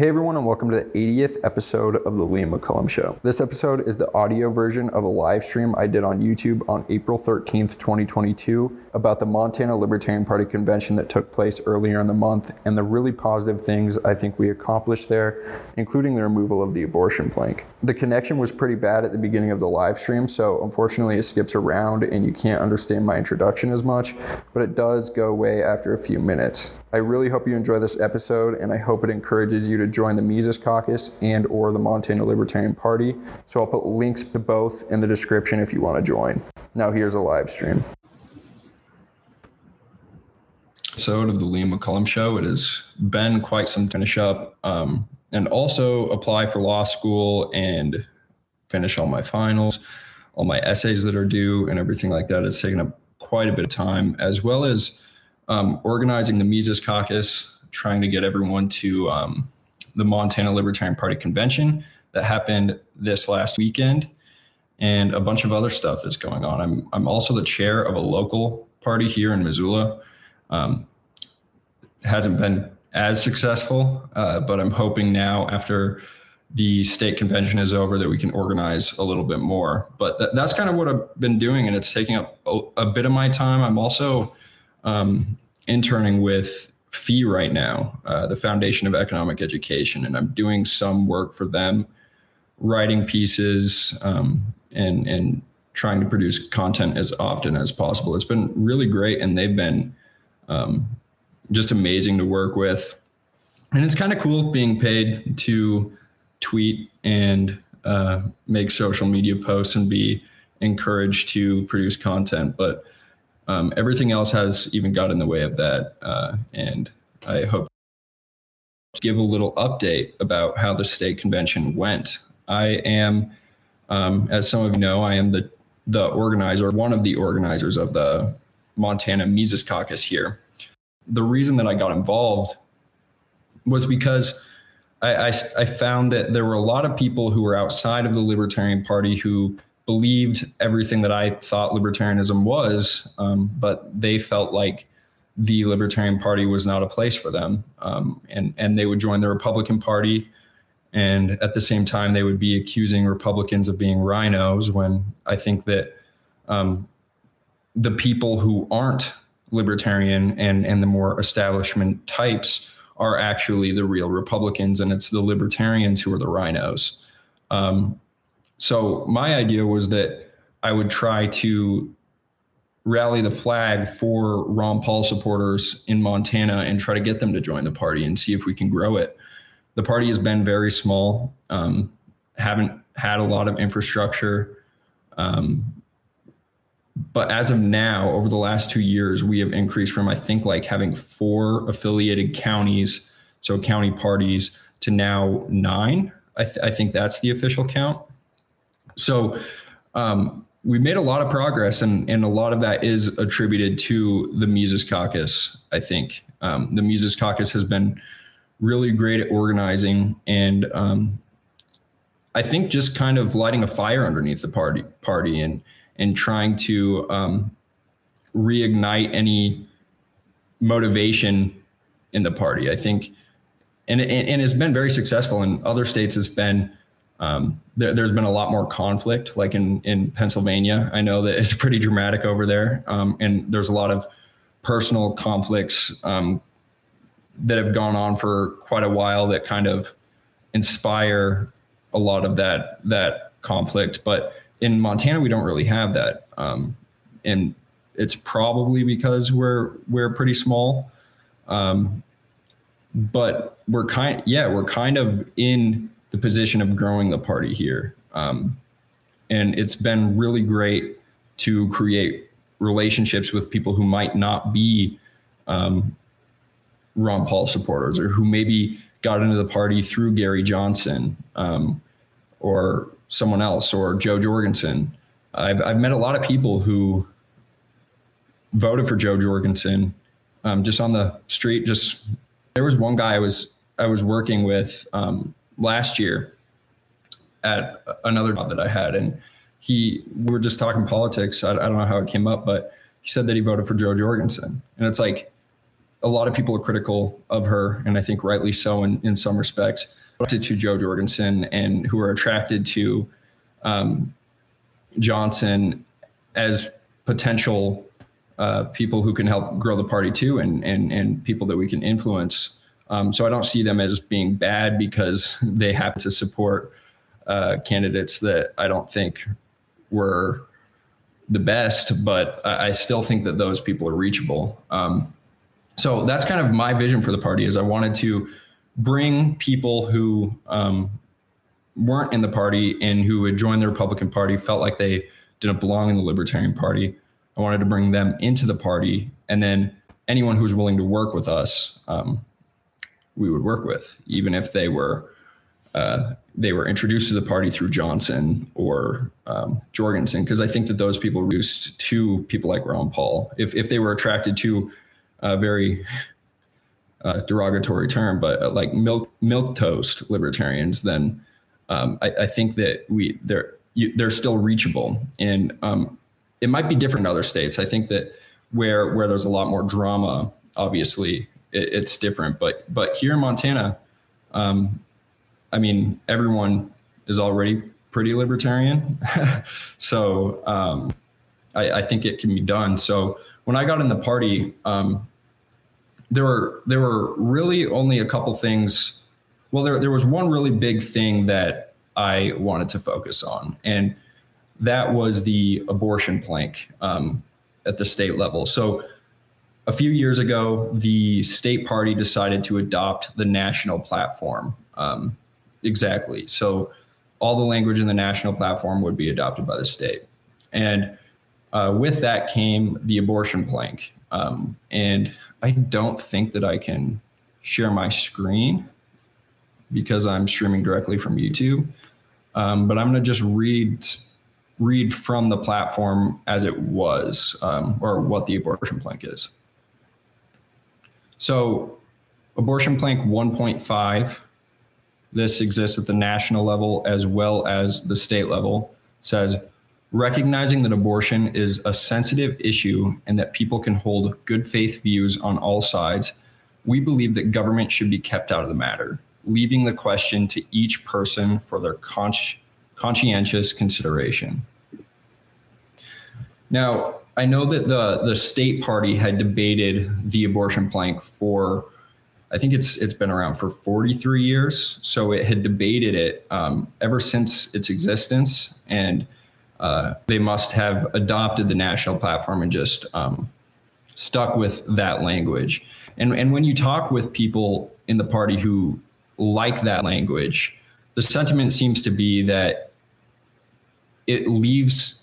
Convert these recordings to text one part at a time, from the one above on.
Hey everyone, and welcome to the 80th episode of the Liam McCullum Show. This episode is the audio version of a live stream I did on YouTube on April 13th, 2022, about the Montana Libertarian Party convention that took place earlier in the month and the really positive things I think we accomplished there, including the removal of the abortion plank. The connection was pretty bad at the beginning of the live stream, so unfortunately it skips around and you can't understand my introduction as much, but it does go away after a few minutes. I really hope you enjoy this episode and I hope it encourages you to join the Mises Caucus and or the Montana Libertarian Party. So I'll put links to both in the description if you want to join. Now here's a live stream. Episode of the Liam McCullum Show. It has been quite some finish up um, and also apply for law school and finish all my finals, all my essays that are due, and everything like that. It's taken up quite a bit of time, as well as um, organizing the Mises Caucus, trying to get everyone to um, the Montana Libertarian Party convention that happened this last weekend, and a bunch of other stuff that's going on. I'm I'm also the chair of a local party here in Missoula. Um, hasn't been as successful, uh, but I'm hoping now after the state convention is over that we can organize a little bit more. But th- that's kind of what I've been doing, and it's taking up a, a bit of my time. I'm also um, interning with FEE right now, uh, the Foundation of Economic Education, and I'm doing some work for them, writing pieces um, and and trying to produce content as often as possible. It's been really great, and they've been um, just amazing to work with, and it's kind of cool being paid to tweet and uh, make social media posts and be encouraged to produce content, but um, everything else has even got in the way of that. Uh, and I hope to give a little update about how the state convention went. I am, um, as some of you know, I am the the organizer, one of the organizers of the Montana Mises Caucus here. The reason that I got involved was because I, I, I, found that there were a lot of people who were outside of the Libertarian Party who believed everything that I thought libertarianism was, um, but they felt like the Libertarian Party was not a place for them, um, and and they would join the Republican Party, and at the same time they would be accusing Republicans of being RINOs When I think that um, the people who aren't libertarian and and the more establishment types are actually the real Republicans, and it's the libertarians who are the RINOs. Um, so my idea was that I would try to rally the flag for Ron Paul supporters in Montana and try to get them to join the party and see if we can grow it. The party has been very small, um, haven't had a lot of infrastructure. Um, but as of now, over the last two years, we have increased from, I think, like having four affiliated counties, so county parties, to now nine. I, th- I think that's the official count. So um, we made a lot of progress, and, and a lot of that is attributed to the Mises Caucus. I think um, the Mises Caucus has been really great at organizing, and um, I think just kind of lighting a fire underneath the party party and and trying to um, reignite any motivation in the party. I think, and, and and it's been very successful. In other states, it's been um, there, has been a lot more conflict, like in in Pennsylvania. I know that it's pretty dramatic over there, um, and there's a lot of personal conflicts um, that have gone on for quite a while that kind of inspire a lot of that that conflict. But in Montana, we don't really have that, um, and it's probably because we're we're pretty small. Um, but we're kind, yeah, we're kind of in the position of growing the party here. Um, and it's been really great to create relationships with people who might not be um, Ron Paul supporters or who maybe got into the party through Gary Johnson um, or someone else or Jo Jorgensen. I've, I've met a lot of people who voted for Jo Jorgensen um, just on the street. Just there was one guy I was I was working with um, last year at another job that I had, and he we were just talking politics. I, I don't know how it came up, but he said that he voted for Jo Jorgensen, and it's like a lot of people are critical of her, and I think rightly so in, in some respects, attracted to Jo Jorgensen and who are attracted to um, Johnson as potential uh, people who can help grow the party too, and and and people that we can influence. Um, so I don't see them as being bad because they happen to support uh, candidates that I don't think were the best, but I, I still think that those people are reachable. Um, so that's kind of my vision for the party is I wanted to bring people who um, weren't in the party and who had joined the Republican Party, felt like they didn't belong in the Libertarian Party. I wanted to bring them into the party, and then anyone who was willing to work with us, um, we would work with, even if they were uh, they were introduced to the party through Johnson or um, Jorgensen, because I think that those people were used to people like Ron Paul. If if they were attracted to a very uh, derogatory term, but uh, like milk milk toast libertarians, then um, I, I, think that we they're you, they're still reachable, and um, it might be different in other states. I think that where where there's a lot more drama, obviously it, it's different, but but here in Montana. Um, I mean, everyone is already pretty libertarian. so um, I, I, think it can be done. So when I got in the party, um, there were there were really only a couple things. Well, there there was one really big thing that I wanted to focus on, and that was the abortion plank um, at the state level. So a few years ago, the state party decided to adopt the national platform. Um, Exactly. So all the language in the national platform would be adopted by the state. And uh, with that came the abortion plank. Um, and I don't think that I can share my screen because I'm streaming directly from YouTube. Um, but I'm going to just read read from the platform as it was, um, or what the abortion plank is. So, abortion plank 1.5 this exists at the national level as well as the state level, says recognizing that abortion is a sensitive issue and that people can hold good faith views on all sides, we believe that government should be kept out of the matter, leaving the question to each person for their conscientious consideration. Now, I know that the, the state party had debated the abortion plank for I think it's it's been around for 43 years. So it had debated it um, ever since its existence, and uh, they must have adopted the national platform and just um, stuck with that language. And and when you talk with people in the party who like that language, the sentiment seems to be that it leaves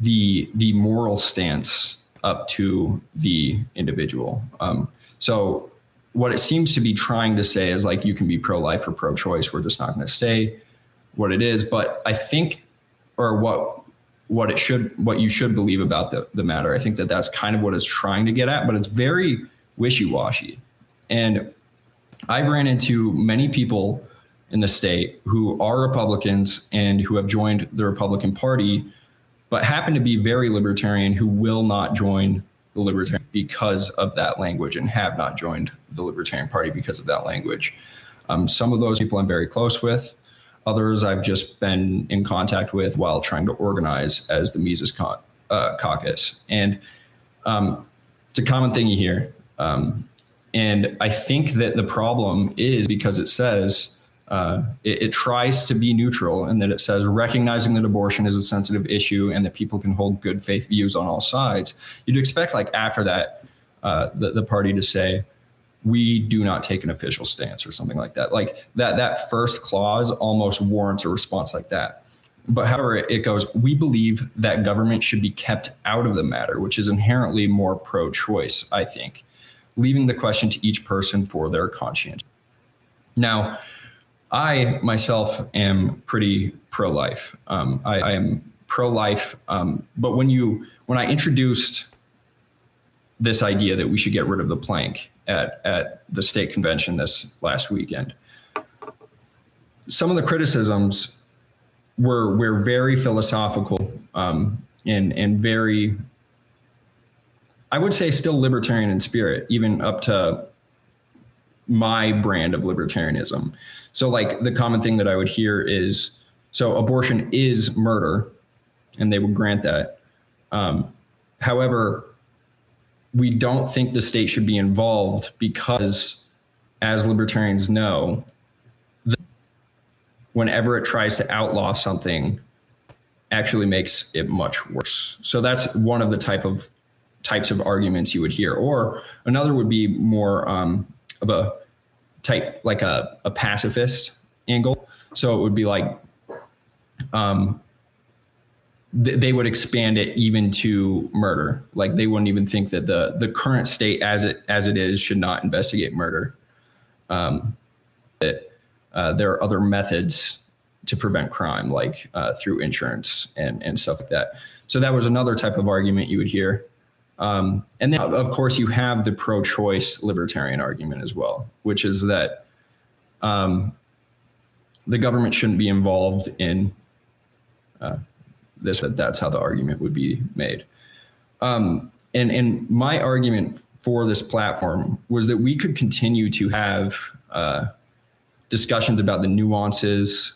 the the moral stance up to the individual. Um, so what it seems to be trying to say is like you can be pro-life or pro-choice. We're just not going to say what it is, but I think, or what what it should what you should believe about the, the matter. I think that that's kind of what it's trying to get at, but it's very wishy-washy. And I ran into many people in the state who are Republicans and who have joined the Republican Party, but happen to be very libertarian who will not join the Libertarian because of that language and have not joined the Libertarian Party because of that language. Um, some of those people I'm very close with. Others I've just been in contact with while trying to organize as the Mises uh, caucus. And um, it's a common thing you hear. Um, and I think that the problem is because it says uh, it, it, tries to be neutral and that it says recognizing that abortion is a sensitive issue and that people can hold good faith views on all sides. You'd expect, like, after that, uh, the, the party to say, we do not take an official stance or something like that. Like that, that first clause almost warrants a response like that. But however, it goes, we believe that government should be kept out of the matter, which is inherently more pro choice, I think, leaving the question to each person for their conscience. Now, I myself am pretty pro life. Um, I, I, am pro life. Um, but when you when I introduced this idea that we should get rid of the plank at at the state convention this last weekend, some of the criticisms were were very philosophical um, and and very I would say still libertarian in spirit, even up to my brand of libertarianism. So, like the common thing that I would hear is so abortion is murder, and they would grant that. Um, however, we don't think the state should be involved because, as libertarians know, whenever it tries to outlaw something, actually makes it much worse. So that's one of the type of types of arguments you would hear. Or another would be more um, of a type like a, a pacifist angle. So it would be like um, th- they would expand it even to murder. Like they wouldn't even think that the the current state as it as it is should not investigate murder. Um, that uh, there are other methods to prevent crime, like uh, through insurance and and stuff like that. So that was another type of argument you would hear. Um, and then, of course, you have the pro-choice libertarian argument as well, which is that um, the government shouldn't be involved in uh, this. But that's how the argument would be made. Um, and and my argument for this platform was that we could continue to have uh, discussions about the nuances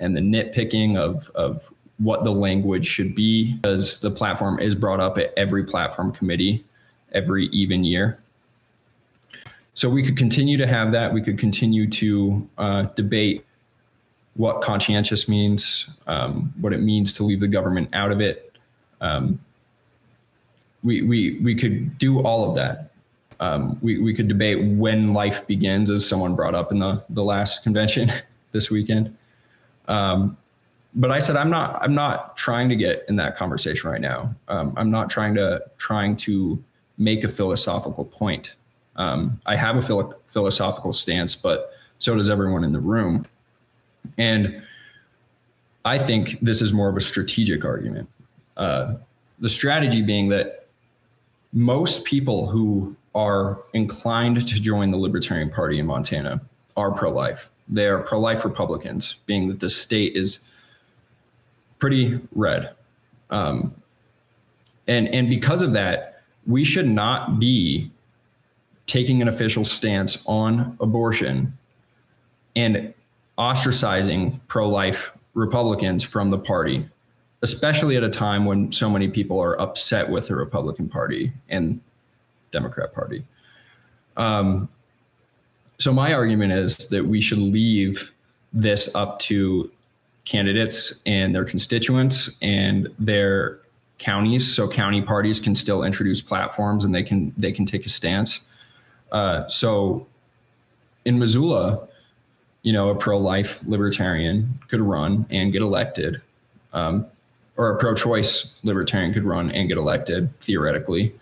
and the nitpicking of of what the language should be because the platform is brought up at every platform committee every even year. So we could continue to have that. We could continue to uh, debate what conscientious means, um, what it means to leave the government out of it. Um, we, we, we could do all of that. Um, we, we could debate when life begins, as someone brought up in the, the last convention this weekend. Um, but I said I'm not I'm not trying to get in that conversation right now. Um, I'm not trying to trying to make a philosophical point. Um, I have a philo- philosophical stance, but so does everyone in the room. And I think this is more of a strategic argument. Uh, the strategy being that most people who are inclined to join the Libertarian Party in Montana are pro life. They are pro life Republicans, being that the state is pretty red. Um, and and because of that, we should not be taking an official stance on abortion and ostracizing pro-life Republicans from the party, especially at a time when so many people are upset with the Republican Party and Democrat Party. Um, so my argument is that we should leave this up to candidates and their constituents and their counties. So county parties can still introduce platforms and they can they can take a stance. Uh, so in Missoula, you know, a pro-life libertarian could run and get elected, um, or a pro-choice libertarian could run and get elected theoretically,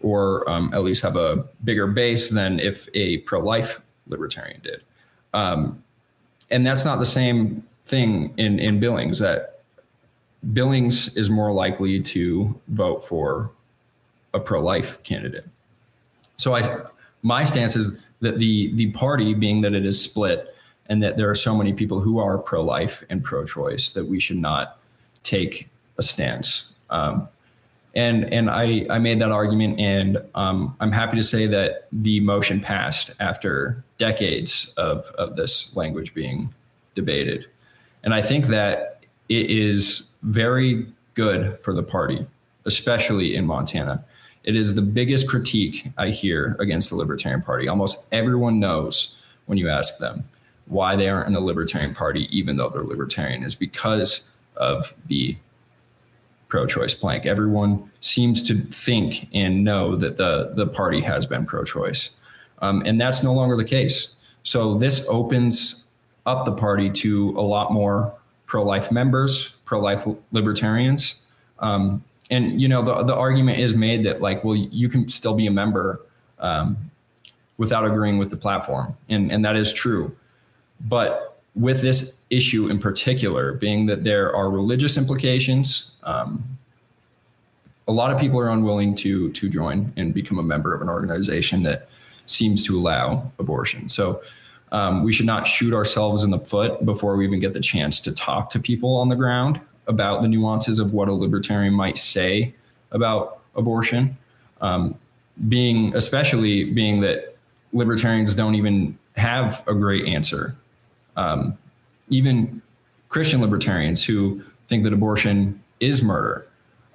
or um, at least have a bigger base than if a pro-life libertarian did. Um, and that's not the same thing in in Billings that Billings is more likely to vote for a pro-life candidate. So I my stance is that the the party being that it is split and that there are so many people who are pro-life and pro-choice that we should not take a stance. Um, and and I I made that argument, and um, I'm happy to say that the motion passed after decades of of this language being debated. And I think that it is very good for the party, especially in Montana. It is the biggest critique I hear against the Libertarian Party. Almost everyone knows when you ask them why they aren't in the Libertarian Party, even though they're Libertarian, is because of the pro choice plank. Everyone seems to think and know that the, the party has been pro choice. Um, and that's no longer the case. So this opens up the party to a lot more pro-life members, pro-life libertarians. Um, and you know, the the argument is made that like, well, you can still be a member um, without agreeing with the platform, and and that is true. But with this issue in particular, being that there are religious implications, um, a lot of people are unwilling to to join and become a member of an organization that seems to allow abortion. So um, we should not shoot ourselves in the foot before we even get the chance to talk to people on the ground about the nuances of what a libertarian might say about abortion. Um, being especially being that libertarians don't even have a great answer. Um, even Christian libertarians who think that abortion is murder,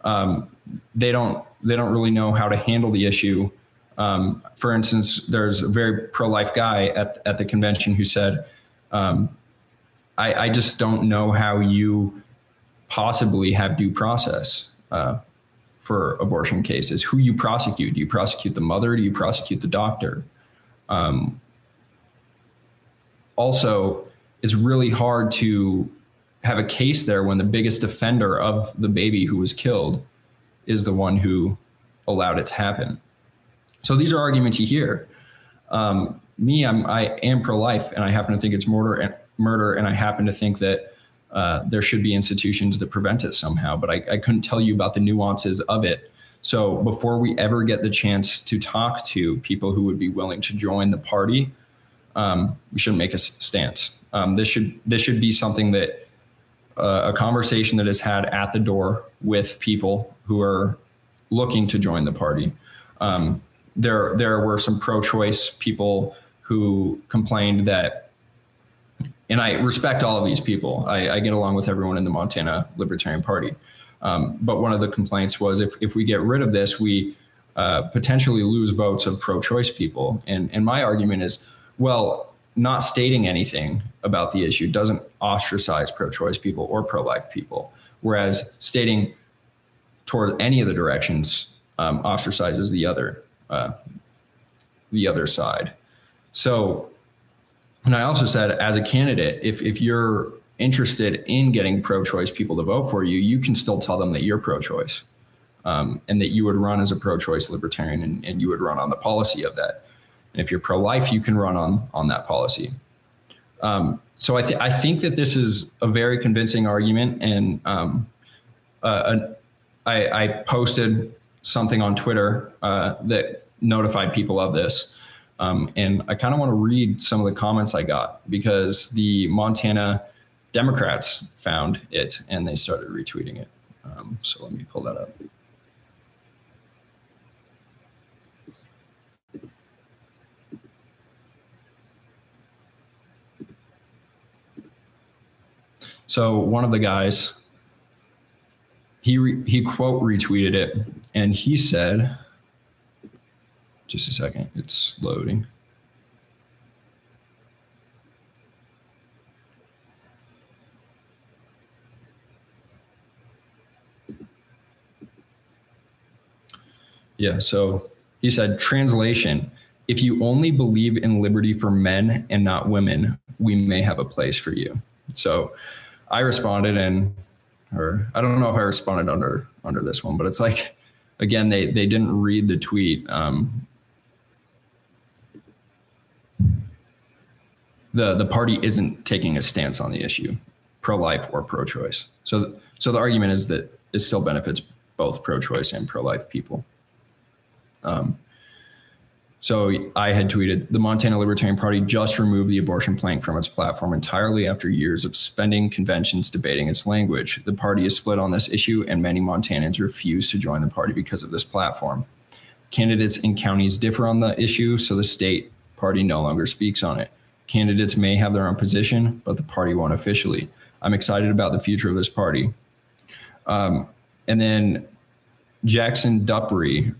um, they don't they don't really know how to handle the issue. Um, for instance, there's a very pro-life guy at at the convention who said, um, I, "I just don't know how you possibly have due process." Uh, for abortion cases, who you prosecute. Do you prosecute the mother? Do you prosecute the doctor? Um, also, it's really hard to have a case there when the biggest defender of the baby who was killed is the one who allowed it to happen. So these are arguments you hear. Um, me, I'm I am pro-life, and I happen to think it's murder and murder, and I happen to think that uh, there should be institutions that prevent it somehow. But I, I couldn't tell you about the nuances of it. So before we ever get the chance to talk to people who would be willing to join the party, um, we shouldn't make a stance. Um, this should this should be something that uh, a conversation that is had at the door with people who are looking to join the party. Um, there there were some pro-choice people who complained that and I respect all of these people. I, I, get along with everyone in the Montana Libertarian Party. Um, but one of the complaints was if, if we get rid of this, we uh, potentially lose votes of pro choice people. And, and my argument is well, not stating anything about the issue doesn't ostracize pro choice people or pro life people, whereas stating toward any of the directions um, ostracizes the other. Uh, the other side. So and I also said, as a candidate, if if you're interested in getting pro-choice people to vote for you, you can still tell them that you're pro-choice, um, and that you would run as a pro-choice libertarian, and, and you would run on the policy of that. And if you're pro-life, you can run on on that policy. Um, so I, th- I think that this is a very convincing argument, and um, uh, I, I, posted something on Twitter uh, that notified people of this. Um, and I kind of want to read some of the comments I got because the Montana Democrats found it and they started retweeting it. Um, so let me pull that up. So one of the guys, he re, he quote retweeted it, and he said, just a second, it's loading. Yeah, so he said, translation if you only believe in liberty for men and not women, we may have a place for you. So I responded and or I don't know if I responded under under this one, but it's like again, they they didn't read the tweet. Um, the the party isn't taking a stance on the issue, pro life or pro choice. So so the argument is that it still benefits both pro choice and pro life people. Um, so I had tweeted the Montana Libertarian Party just removed the abortion plank from its platform entirely after years of spending conventions debating its language. The party is split on this issue, and many Montanans refuse to join the party because of this platform. Candidates in counties differ on the issue, so the state party no longer speaks on it. Candidates may have their own position, but the party won't officially. I'm excited about the future of this party. Um, and then Jackson Dupri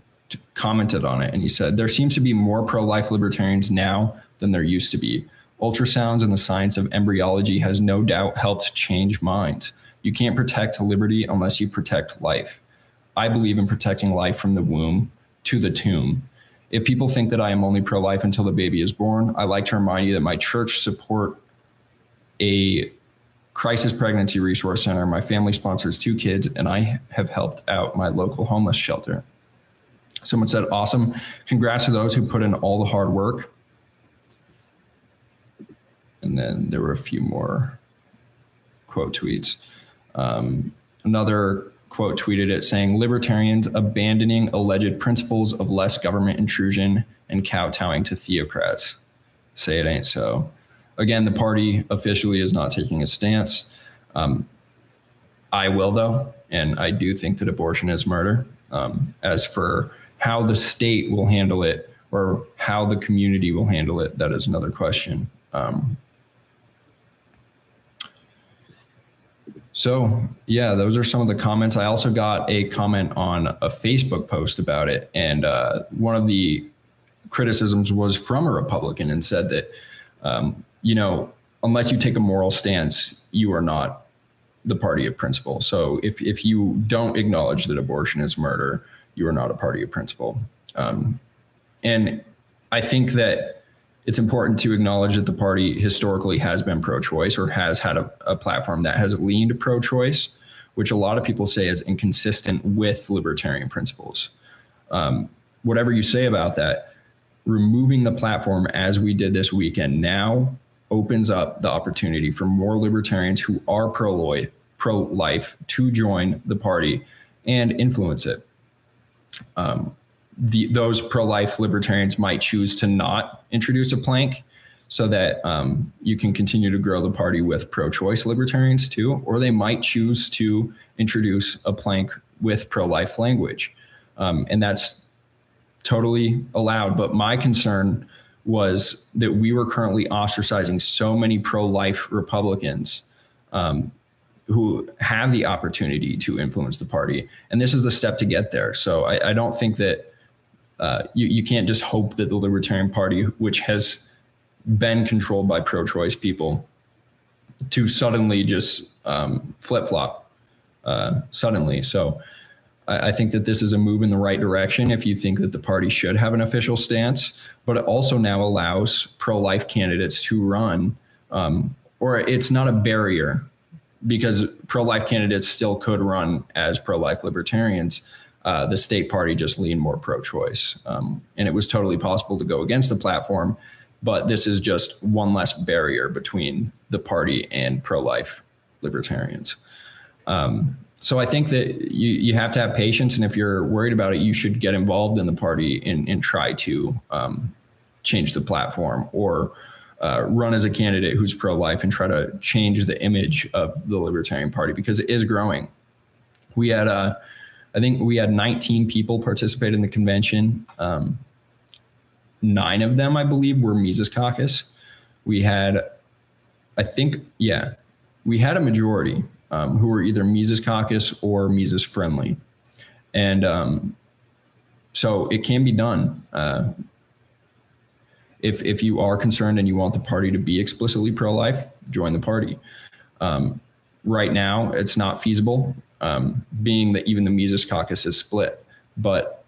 commented on it and he said, There seems to be more pro life libertarians now than there used to be. Ultrasounds and the science of embryology has no doubt helped change minds. You can't protect liberty unless you protect life. I believe in protecting life from the womb to the tomb. If people think that I am only pro life until the baby is born, I like to remind you that my church support a crisis pregnancy resource center. My family sponsors two kids, and I have helped out my local homeless shelter. Someone said, Awesome. Congrats to those who put in all the hard work. And then there were a few more quote tweets. Um, another quote tweeted it saying libertarians abandoning alleged principles of less government intrusion and kowtowing to theocrats say it ain't so again the party officially is not taking a stance um, i will though and i do think that abortion is murder um, as for how the state will handle it or how the community will handle it, that is another question. Um, so, yeah, those are some of the comments. I also got a comment on a Facebook post about it. And uh, one of the criticisms was from a Republican and said that, um, you know, unless you take a moral stance, you are not the party of principle. So if, if you don't acknowledge that abortion is murder, you are not a party of principle. Um, and I think that it's important to acknowledge that the party historically has been pro choice or has had a, a platform that has leaned pro choice, which a lot of people say is inconsistent with libertarian principles. Um, whatever you say about that, removing the platform as we did this weekend now opens up the opportunity for more libertarians who are pro life to join the party and influence it. Um, the, those pro-life libertarians might choose to not introduce a plank so that um, you can continue to grow the party with pro-choice libertarians too or they might choose to introduce a plank with pro-life language. Um, and that's totally allowed but my concern was that we were currently ostracizing so many pro-life republicans um, who have the opportunity to influence the party and this is the step to get there so I, I don't think that uh, you, you can't just hope that the Libertarian Party, which has been controlled by pro choice people, to suddenly just um, flip flop uh, suddenly. So I, I, think that this is a move in the right direction if you think that the party should have an official stance, but it also now allows pro life candidates to run, um, or it's not a barrier because pro life candidates still could run as pro life libertarians uh, the state party just leaned more pro-choice, um, and it was totally possible to go against the platform. But this is just one less barrier between the party and pro-life libertarians. Um, so I think that you you have to have patience, and if you're worried about it, you should get involved in the party and, and try to um, change the platform or uh, run as a candidate who's pro-life and try to change the image of the Libertarian Party because it is growing. We had I think we had 19 people participate in the convention. Um, nine of them, I believe, were Mises Caucus. We had, I think, yeah, we had a majority um, who were either Mises Caucus or Mises friendly. And um, so it can be done. Uh, if, if you are concerned and you want the party to be explicitly pro life, join the party. Um, right now, it's not feasible um, being that even the Mises caucus is split. But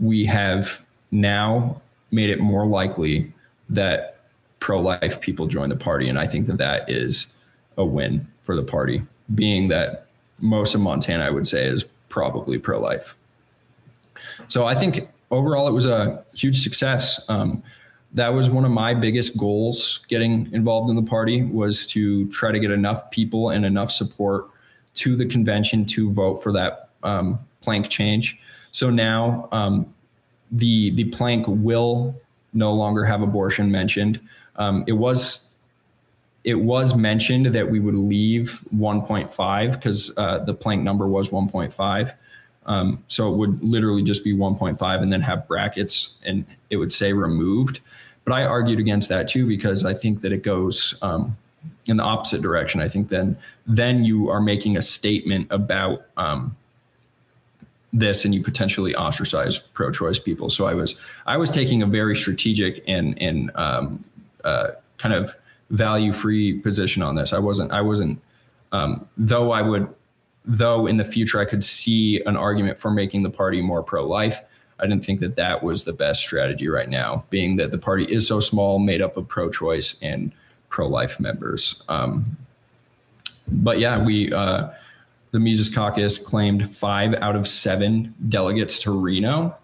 we have now made it more likely that pro life people join the party. And I think that that is a win for the party, being that most of Montana, I would say, is probably pro life. So I think overall it was a huge success. Um, that was one of my biggest goals getting involved in the party was to try to get enough people and enough support to the convention to vote for that um, plank change. So now um, the the plank will no longer have abortion mentioned. Um, it was it was mentioned that we would leave 1.5 because uh, the plank number was 1.5. Um, so it would literally just be 1.5 and then have brackets and it would say removed. But I argued against that too because I think that it goes um, in the opposite direction. I think then then you are making a statement about um, this, and you potentially ostracize pro-choice people. So I was I was taking a very strategic and and um, uh, kind of value-free position on this. I wasn't I wasn't um, though I would though in the future I could see an argument for making the party more pro-life. I didn't think that that was the best strategy right now, being that the party is so small, made up of pro-choice and pro life members. Um, but yeah, we uh, the Mises Caucus claimed five out of seven delegates to Reno.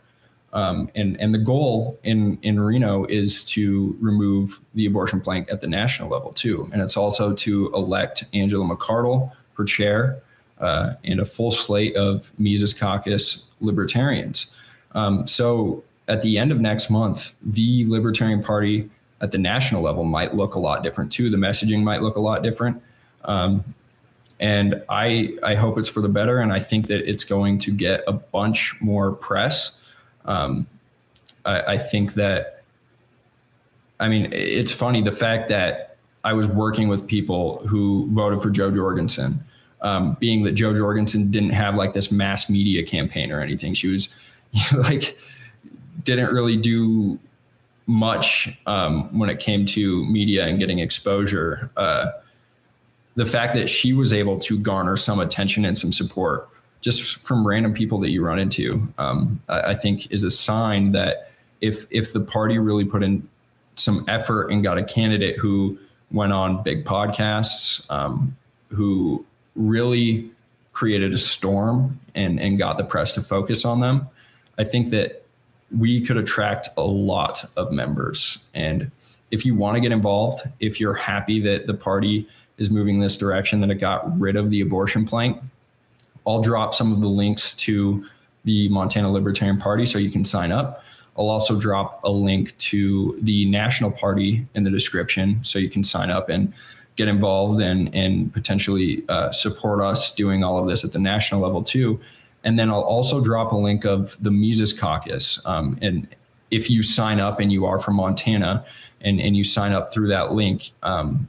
Um, and and the goal in in Reno is to remove the abortion plank at the national level too, and it's also to elect Angela McArdle for chair uh, and a full slate of Mises Caucus libertarians. Um, so at the end of next month, the Libertarian Party at the national level might look a lot different too. The messaging might look a lot different. Um, And I, I hope it's for the better. And I think that it's going to get a bunch more press. Um, I, I think that, I mean, it's funny the fact that I was working with people who voted for Jo Jorgensen, um, being that Jo Jorgensen didn't have like this mass media campaign or anything. She was like, didn't really do much um, when it came to media and getting exposure. Uh, the fact that she was able to garner some attention and some support just from random people that you run into, um, I, I, think is a sign that if if the party really put in some effort and got a candidate who went on big podcasts, um, who really created a storm and and got the press to focus on them, I think that we could attract a lot of members. And if you want to get involved, if you're happy that the party is moving this direction, that it got rid of the abortion plank, I'll drop some of the links to the Montana Libertarian Party so you can sign up. I'll also drop a link to the National Party in the description so you can sign up and get involved and, and potentially uh, support us doing all of this at the national level too. And then I'll also drop a link of the Mises Caucus. Um, and if you sign up and you are from Montana and, and you sign up through that link, um,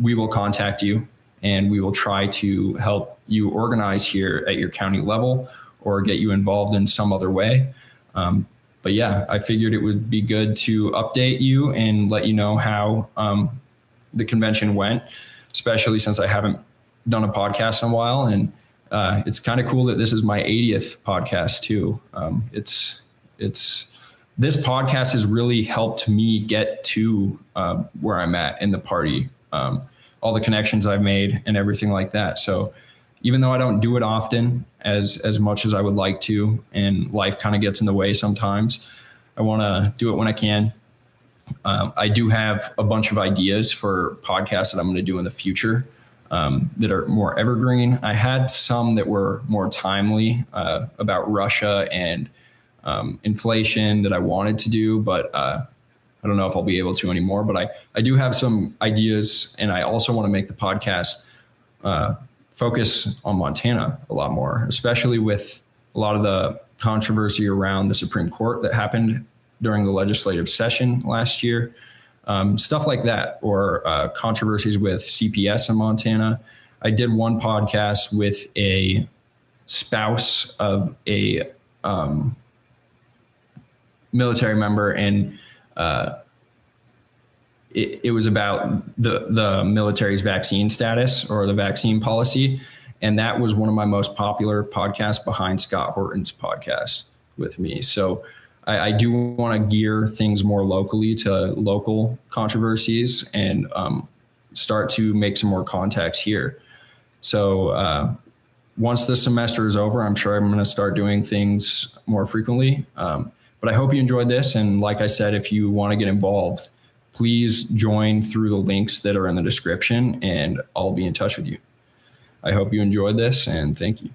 we will contact you and we will try to help you organize here at your county level or get you involved in some other way. Um, but yeah, I figured it would be good to update you and let you know how um, the convention went, especially since I haven't done a podcast in a while. And uh, it's kind of cool that this is my 80th podcast too. Um, it's it's this podcast has really helped me get to uh, where I'm at in the party, um, all the connections I've made and everything like that. So even though I don't do it often as as much as I would like to, and life kind of gets in the way sometimes, I want to do it when I can. Um, I do have a bunch of ideas for podcasts that I'm going to do in the future um, that are more evergreen. I had some that were more timely uh, about Russia and um, inflation that I wanted to do, but uh, I don't know if I'll be able to anymore. But I, I do have some ideas, and I also want to make the podcast uh, focus on Montana a lot more, especially with a lot of the controversy around the Supreme Court that happened during the legislative session last year um, stuff like that, or uh, controversies with CPS in Montana. I did one podcast with a spouse of a um, military member, and uh, it, it was about the the military's vaccine status or the vaccine policy, and that was one of my most popular podcasts behind Scott Horton's podcast with me. So I, I do want to gear things more locally to local controversies and um, start to make some more contacts here. So uh, once the semester is over, I'm sure I'm going to start doing things more frequently. Um, but I hope you enjoyed this. And like I said, if you want to get involved, please join through the links that are in the description and I'll be in touch with you. I hope you enjoyed this and thank you.